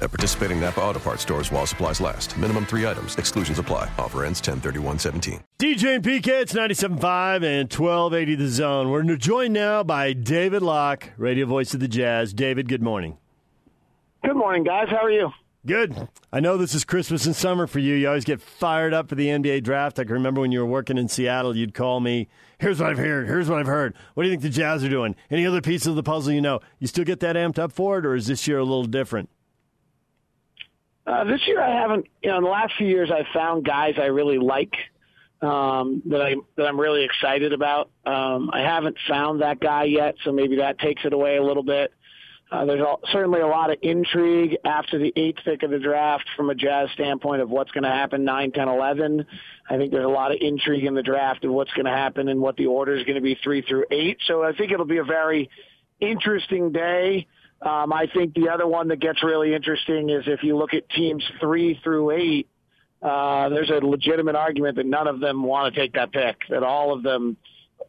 At participating Napa Auto Parts stores while supplies last. Minimum three items. Exclusions apply. Offer ends 103117. DJ and PK, it's 97.5 and 1280 The Zone. We're joined now by David Locke, radio voice of the Jazz. David, good morning. Good morning, guys. How are you? Good. I know this is Christmas and summer for you. You always get fired up for the NBA draft. I can remember when you were working in Seattle, you'd call me. Here's what I've heard. Here's what I've heard. What do you think the Jazz are doing? Any other pieces of the puzzle you know? You still get that amped up for it, or is this year a little different? Uh, this year, I haven't. You know, in the last few years, I've found guys I really like um, that I that I'm really excited about. Um, I haven't found that guy yet, so maybe that takes it away a little bit. Uh, there's all, certainly a lot of intrigue after the eighth pick of the draft from a Jazz standpoint of what's going to happen 9, 10, 11. I think there's a lot of intrigue in the draft of what's going to happen and what the order is going to be 3 through 8. So I think it'll be a very interesting day. Um, I think the other one that gets really interesting is if you look at teams 3 through 8, uh, there's a legitimate argument that none of them want to take that pick, that all of them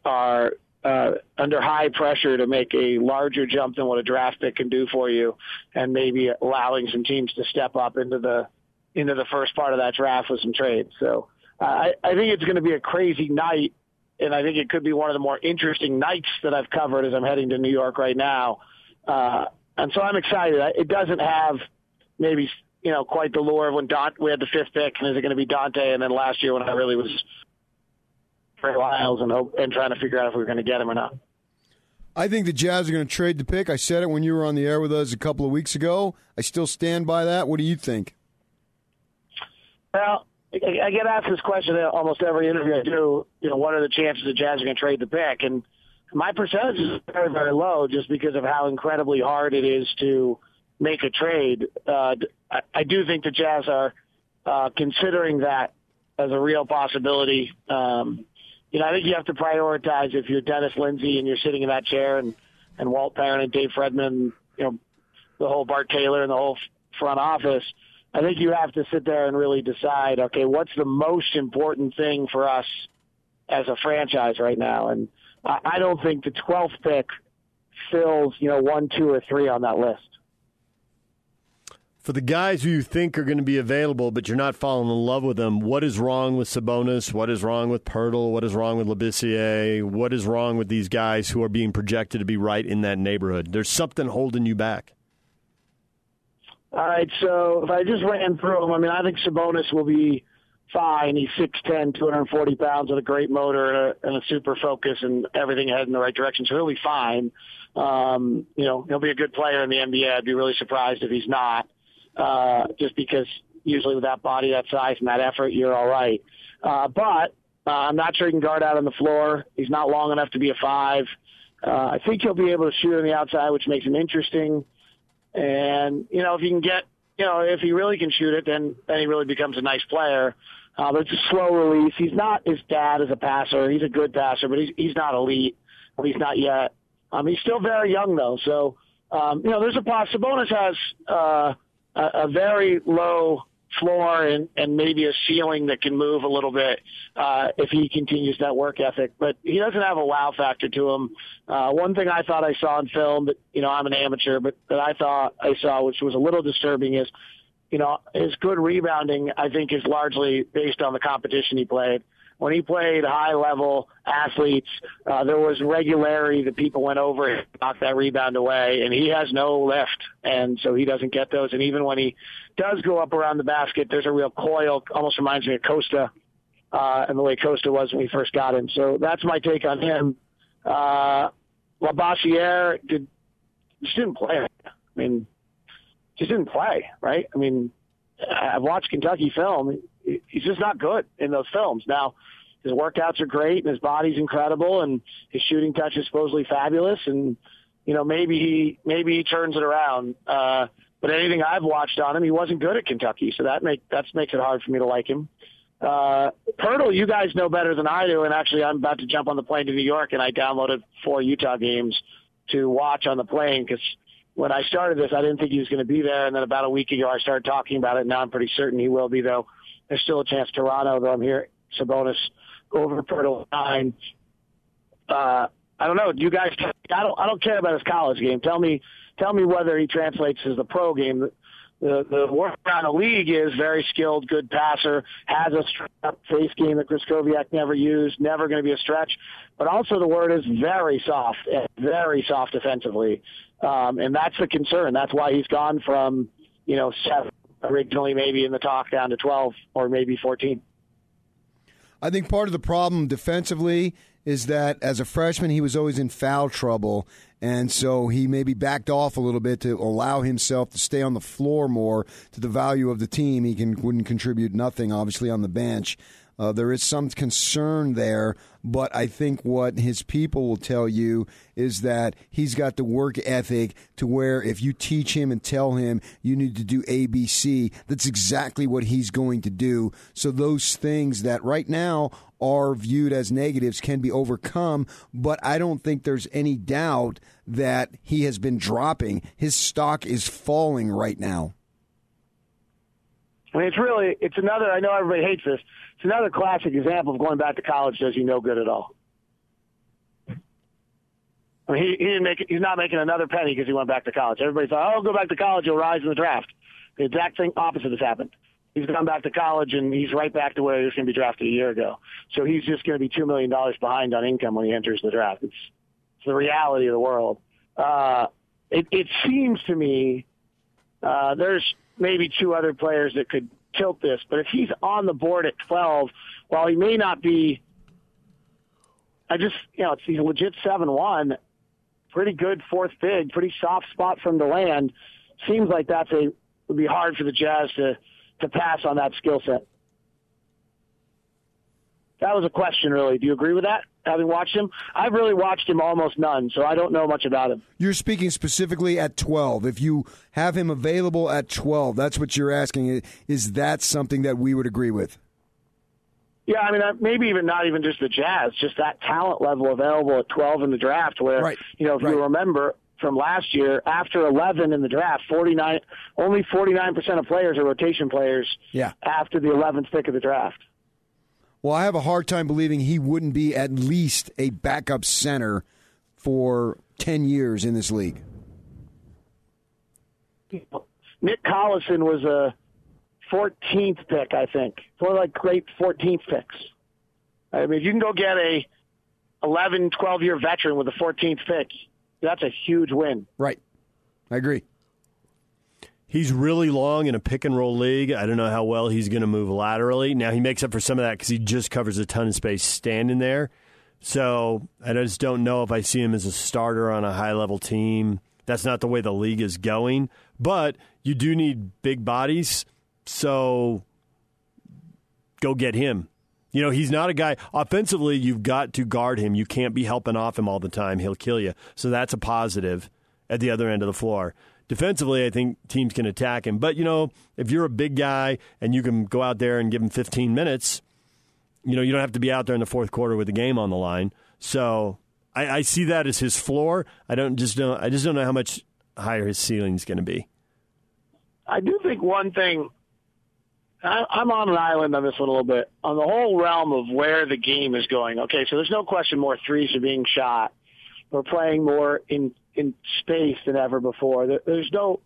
are uh, under high pressure to make a larger jump than what a draft pick can do for you, and maybe allowing some teams to step up into the into the first part of that draft with some trades. So uh, I, I think it's going to be a crazy night, and I think it could be one of the more interesting nights that I've covered as I'm heading to New York right now. Uh, and so I'm excited. It doesn't have maybe you know quite the lure of when Dante, we had the fifth pick, and is it going to be Dante? And then last year when I really was Trey Lyles and hope, and trying to figure out if we were going to get him or not. I think the Jazz are going to trade the pick. I said it when you were on the air with us a couple of weeks ago. I still stand by that. What do you think? Well, I get asked this question almost every interview I do. You know, what are the chances the Jazz are going to trade the pick? And my percentage is very, very low just because of how incredibly hard it is to make a trade. Uh, I, I do think the Jazz are uh, considering that as a real possibility. Um, you know, I think you have to prioritize if you're Dennis Lindsey and you're sitting in that chair and, and Walt Perrin and Dave Fredman, you know, the whole Bart Taylor and the whole front office. I think you have to sit there and really decide, okay, what's the most important thing for us as a franchise right now? And I don't think the 12th pick fills, you know, one, two, or three on that list for the guys who you think are going to be available, but you're not falling in love with them, what is wrong with Sabonis? What is wrong with Poeltl? What is wrong with Labissiere? What is wrong with these guys who are being projected to be right in that neighborhood? There's something holding you back. All right, so if I just ran through them, I mean, I think Sabonis will be fine. He's 6'10", 240 pounds with a great motor and a, and a super focus and everything headed in the right direction. So he'll be fine. Um, you know, he'll be a good player in the NBA. I'd be really surprised if he's not uh, just because usually with that body, that size, and that effort, you're all right. Uh, but uh, I'm not sure he can guard out on the floor. He's not long enough to be a five. Uh, I think he'll be able to shoot on the outside, which makes him interesting. And you know, if he can get, you know, if he really can shoot it, then then he really becomes a nice player. Uh, but it's a slow release. He's not his dad as a passer. He's a good passer, but he's he's not elite. At least not yet. Um, he's still very young though, so um, you know, there's a possibility. Sabonis has. Uh, a, a very low floor and, and maybe a ceiling that can move a little bit uh, if he continues that work ethic. But he doesn't have a wow factor to him. Uh, one thing I thought I saw in film, but you know I'm an amateur, but that I thought I saw, which was a little disturbing, is you know his good rebounding. I think is largely based on the competition he played when he played high level athletes, uh, there was regularity that people went over and knocked that rebound away, and he has no lift, and so he doesn't get those. And even when he does go up around the basket, there's a real coil. Almost reminds me of Kosta, uh, and the way Kosta was when we first got him. So that's my take on him. Uh, Labissiere did just didn't play. I mean, just didn't play, right? I mean, I've watched Kentucky film he's just not good in those films. Now, his workouts are great and his body's incredible and his shooting touch is supposedly fabulous and you know maybe he maybe he turns it around. Uh, but anything I've watched on him, he wasn't good at Kentucky, so that make that makes it hard for me to like him. Uh, Poeltl, you guys know better than I do, and actually, I'm about to jump on the plane to New York, and I downloaded four Utah games to watch on the plane because when I started this, I didn't think he was going to be there, and then about a week ago, I started talking about it. Now I'm pretty certain he will be, though. There's still a chance Toronto, though I'm here. Sabonis over Poeltl nine. Uh, I don't know. You guys, I don't. I don't care about his college game. Tell me, tell me whether he translates as the pro game. The the work around the league is very skilled, good passer, has a straight face game that Krystkowiak never used, never going to be a stretch. But also the word is very soft, very soft defensively, um, and that's the concern. That's why he's gone from you know seven originally maybe in the talk down to twelve or maybe fourteen. I think part of the problem defensively is that as a freshman, he was always in foul trouble. And so he maybe backed off a little bit to allow himself to stay on the floor more to the value of the team. He can, wouldn't contribute nothing, obviously, on the bench. Uh, there is some concern there, but I think what his people will tell you is that he's got the work ethic to where if you teach him and tell him you need to do ABC, that's exactly what he's going to do. So those things that right now are viewed as negatives can be overcome, but I don't think there's any doubt that he has been dropping. His stock is falling right now. I mean, it's really, it's another, I know everybody hates this. It's another classic example of going back to college does you no good at all. I mean, he, he didn't make, he's not making another penny because he went back to college. Everybody thought, oh, go back to college, you'll rise in the draft. The exact thing opposite has happened. He's gone back to college and he's right back to where he was going to be drafted a year ago. So he's just going to be $2 million behind on income when he enters the draft. It's, it's the reality of the world. Uh, it, it seems to me uh, there's maybe two other players that could tilt this, but if he's on the board at 12, while he may not be, I just, you know, it's, he's a legit 7-1, pretty good fourth big, pretty soft spot from the land. Seems like that's a, would be hard for the Jazz to, to pass on that skill set. That was a question, really. Do you agree with that? Having watched him, I've really watched him almost none, so I don't know much about him. You're speaking specifically at 12. If you have him available at 12, that's what you're asking. Is that something that we would agree with? Yeah, I mean, maybe even not even just the Jazz, just that talent level available at 12 in the draft. Where right. you know, if right. you remember from last year, after 11 in the draft, 49 only 49 percent of players are rotation players. Yeah. After the 11th pick of the draft. Well, I have a hard time believing he wouldn't be at least a backup center for 10 years in this league. Nick Collison was a 14th pick, I think. One of like great 14th picks. I mean, if you can go get a 11, 12 year veteran with a 14th pick, that's a huge win. Right. I agree. He's really long in a pick and roll league. I don't know how well he's going to move laterally. Now he makes up for some of that because he just covers a ton of space standing there. So I just don't know if I see him as a starter on a high level team. That's not the way the league is going. But you do need big bodies, so go get him. You know, he's not a guy offensively, you've got to guard him. You can't be helping off him all the time. He'll kill you. So that's a positive at the other end of the floor. Defensively, I think teams can attack him. But, you know, if you're a big guy and you can go out there and give him 15 minutes, you know, you don't have to be out there in the fourth quarter with the game on the line. So I, I see that as his floor. I don't just don't I just don't know how much higher his ceiling is going to be. I do think one thing. I, I'm on an island on this one a little bit on the whole realm of where the game is going. Okay, so there's no question more threes are being shot. We're playing more in in space than ever before. There, there's no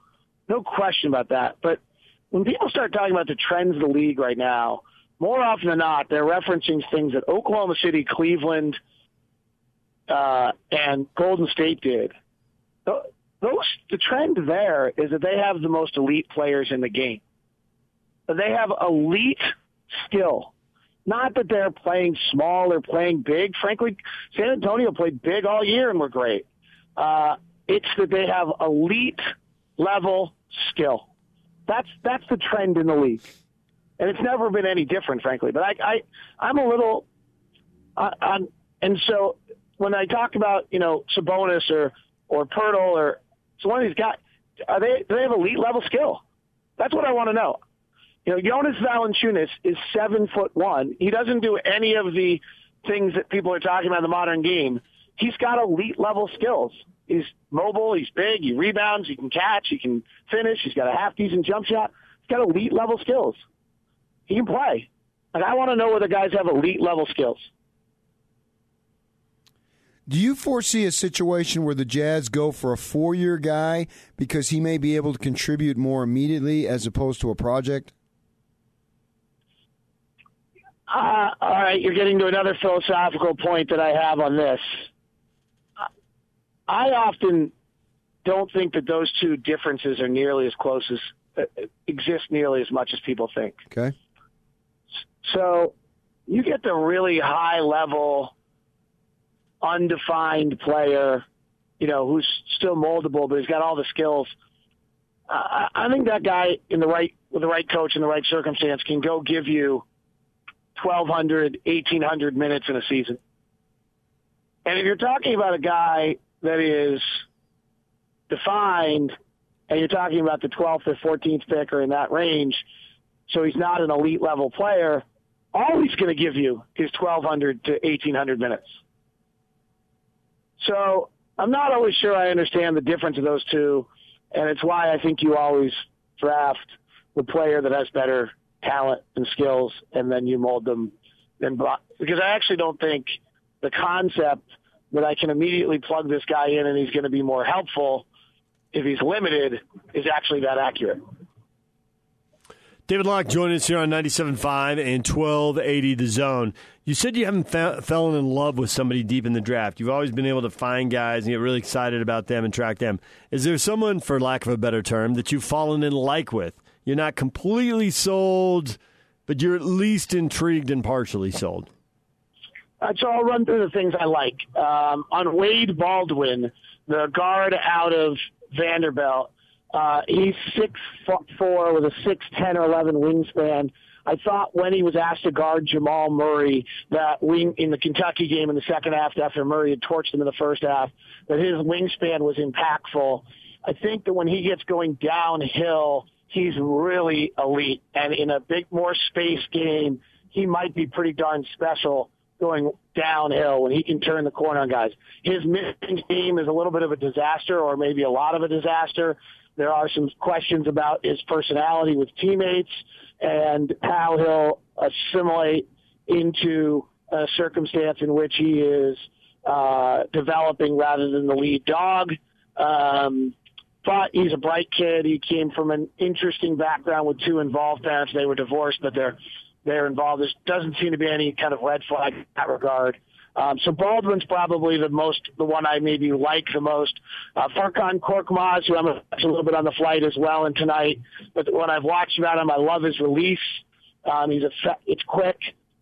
no question about that. But when people start talking about the trends of the league right now, more often than not, they're referencing things that Oklahoma City, Cleveland, uh, and Golden State did. Those the trend there is that they have the most elite players in the game. They have elite skill. Not that they're playing small or playing big. Frankly, San Antonio played big all year and were great. Uh, it's that they have elite level skill. That's that's the trend in the league, and it's never been any different, frankly. But I, I I'm a little, uh, on, and so when I talk about you know Sabonis or or Poeltl or so one of these guys, are they do they have elite level skill? That's what I want to know. You know, Jonas Valanciunas is seven foot one. He doesn't do any of the things that people are talking about in the modern game. He's got elite level skills. He's mobile. He's big. He rebounds. He can catch. He can finish. He's got a half decent jump shot. He's got elite level skills. He can play. And I want to know whether guys have elite level skills. Do you foresee a situation where the Jazz go for a four year guy because he may be able to contribute more immediately as opposed to a project? Uh, all right, you're getting to another philosophical point that I have on this. I often don't think that those two differences are nearly as close as uh, exist nearly as much as people think. Okay. So you get the really high level, undefined player, you know, who's still moldable, but he's got all the skills. I, I think that guy in the right with the right coach in the right circumstance can go give you 1,200, 1,800 minutes in a season. And if you're talking about a guy that is defined, and you're talking about the 12th or 14th pick or in that range, so he's not an elite level player, all he's going to give you is 1,200 to 1,800 minutes. So I'm not always sure I understand the difference of those two, and it's why I think you always draft the player that has better talent and skills, and then you mold them. Then because I actually don't think the concept that I can immediately plug this guy in and he's going to be more helpful if he's limited is actually that accurate. David Locke joining us here on 97.5 and 1280 The Zone. You said you haven't fa- fallen in love with somebody deep in the draft. You've always been able to find guys and get really excited about them and track them. Is there someone, for lack of a better term, that you've fallen in like with? You're not completely sold, but you're at least intrigued and partially sold. Uh, so I'll run through the things I like. Um, on Wade Baldwin, the guard out of Vanderbilt, uh, he's six four with a six ten or eleven wingspan. I thought when he was asked to guard Jamal Murray that wing in the Kentucky game in the second half after Murray had torched him in the first half, that his wingspan was impactful. I think that when he gets going downhill, he's really elite. And in a big, more space game, he might be pretty darn special going downhill when he can turn the corner on guys. His missing team is a little bit of a disaster or maybe a lot of a disaster. There are some questions about his personality with teammates and how he'll assimilate into a circumstance in which he is uh, developing rather than the lead dog. Um, but he's a bright kid. He came from an interesting background with two involved parents. They were divorced, but they're they're involved. There doesn't seem to be any kind of red flag in that regard. Um, so Baldwin's probably the most, the one I maybe like the most. Uh, Furkan Korkmaz, who I'm a, little bit on the flight as well, and tonight. But when I've watched about him, I love his release. Um, he's a, it's quick.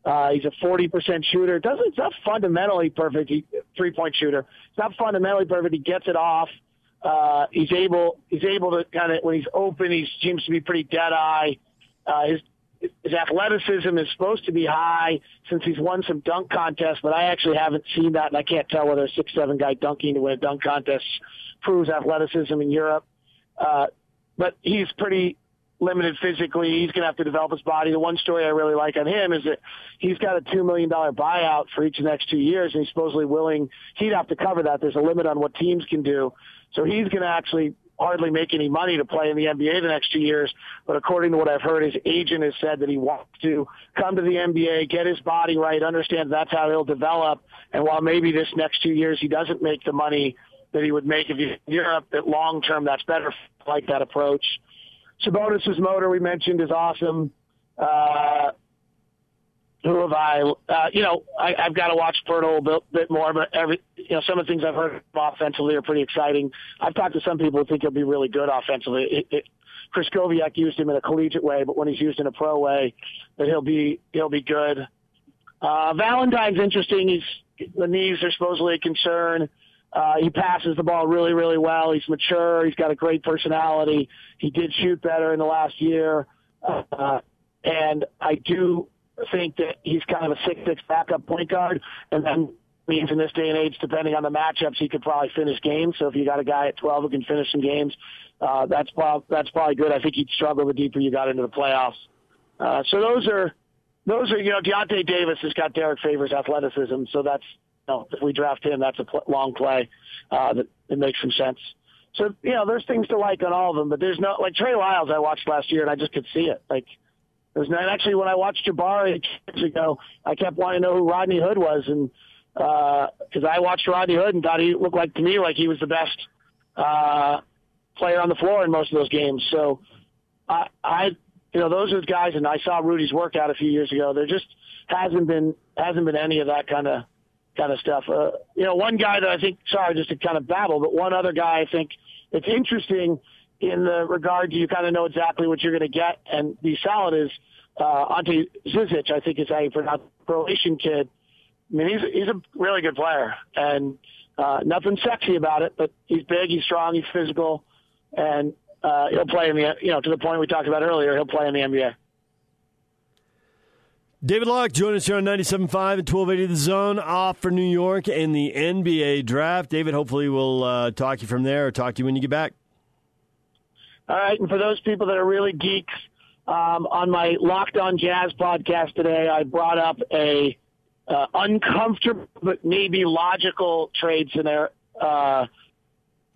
Uh, he's a 40% shooter. Doesn't, it's not fundamentally perfect. He, three point shooter. It's not fundamentally perfect. He gets it off. Uh, he's able, he's able to kind of, when he's open, he seems to be pretty dead eye. Uh, his his athleticism is supposed to be high since he's won some dunk contests, but I actually haven't seen that, and I can't tell whether a six seven guy dunking to win a dunk contest proves athleticism in Europe. Uh, but he's pretty limited physically. He's going to have to develop his body. The one story I really like on him is that he's got a two million dollar buyout for each of the next two years, and he's supposedly willing. He'd have to cover that. There's a limit on what teams can do, so he's going to actually hardly make any money to play in the NBA the next two years. But according to what I've heard, his agent has said that he wants to come to the NBA, get his body right, understand that's how he'll develop. And while maybe this next two years he doesn't make the money that he would make if he's in Europe, that long term that's better. like that approach. Sabonis's motor we mentioned is awesome. Uh, who have I? Uh, you know, I, I've got to watch Poeltl a bit, bit more, but every you know some of the things I've heard offensively are pretty exciting. I've talked to some people who think he'll be really good offensively. It, it, Krystkowiak used him in a collegiate way, but when he's used in a pro way, that he'll be he'll be good. Uh, Valentine's interesting. He's the knees are supposedly a concern. Uh, he passes the ball really, really well. He's mature. He's got a great personality. He did shoot better in the last year. Uh, and I do think that he's kind of a six-six backup point guard, and then means in this day and age, depending on the matchups, he could probably finish games. So if you got a guy at 12 who can finish some games, uh, that's probably, that's probably good. I think he'd struggle the deeper you got into the playoffs. Uh, so those are those are you know Deyonta Davis has got Derrick Favors athleticism, so that's you know, if we draft him, that's a pl- long play uh, that it makes some sense. So you know, there's things to like on all of them, but there's no like Trey Lyles. I watched last year and I just could see it. Like there's not actually when I watched Jabari years ago, I kept wanting to know who Rodney Hood was, and because uh, I watched Rodney Hood and thought he looked like to me like he was the best uh, player on the floor in most of those games. So I, I, you know, those are the guys, and I saw Rudy's workout a few years ago. There just hasn't been hasn't been any of that kind of kind of stuff. Uh, you know, one guy that I think, sorry, just to kind of babble, but one other guy I think it's interesting in the regard you kind of know exactly what you're going to get and be solid is uh, Ante Zizic, I think is how you pronounce Croatian kid. I mean, he's he's a really good player, and uh, nothing sexy about it, but he's big, he's strong, he's physical, and uh, he'll play in the you know to the point we talked about earlier. He'll play in the NBA. David Locke, join us here on 97.5 and 1280 The Zone, off for New York and the NBA draft. David, hopefully we'll uh, talk you from there or talk to you when you get back. All right, and for those people that are really geeks, um, on my Locked On Jazz podcast today, I brought up a uh, uncomfortable but maybe logical trade scenario uh,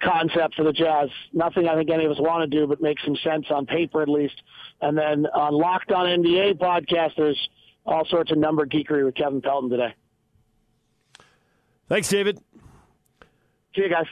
concept for the Jazz. Nothing I think any of us want to do, but makes some sense on paper at least. And then on Locked On NBA podcast, there's all sorts of number geekery with Kevin Pelton today. Thanks, David. See you guys.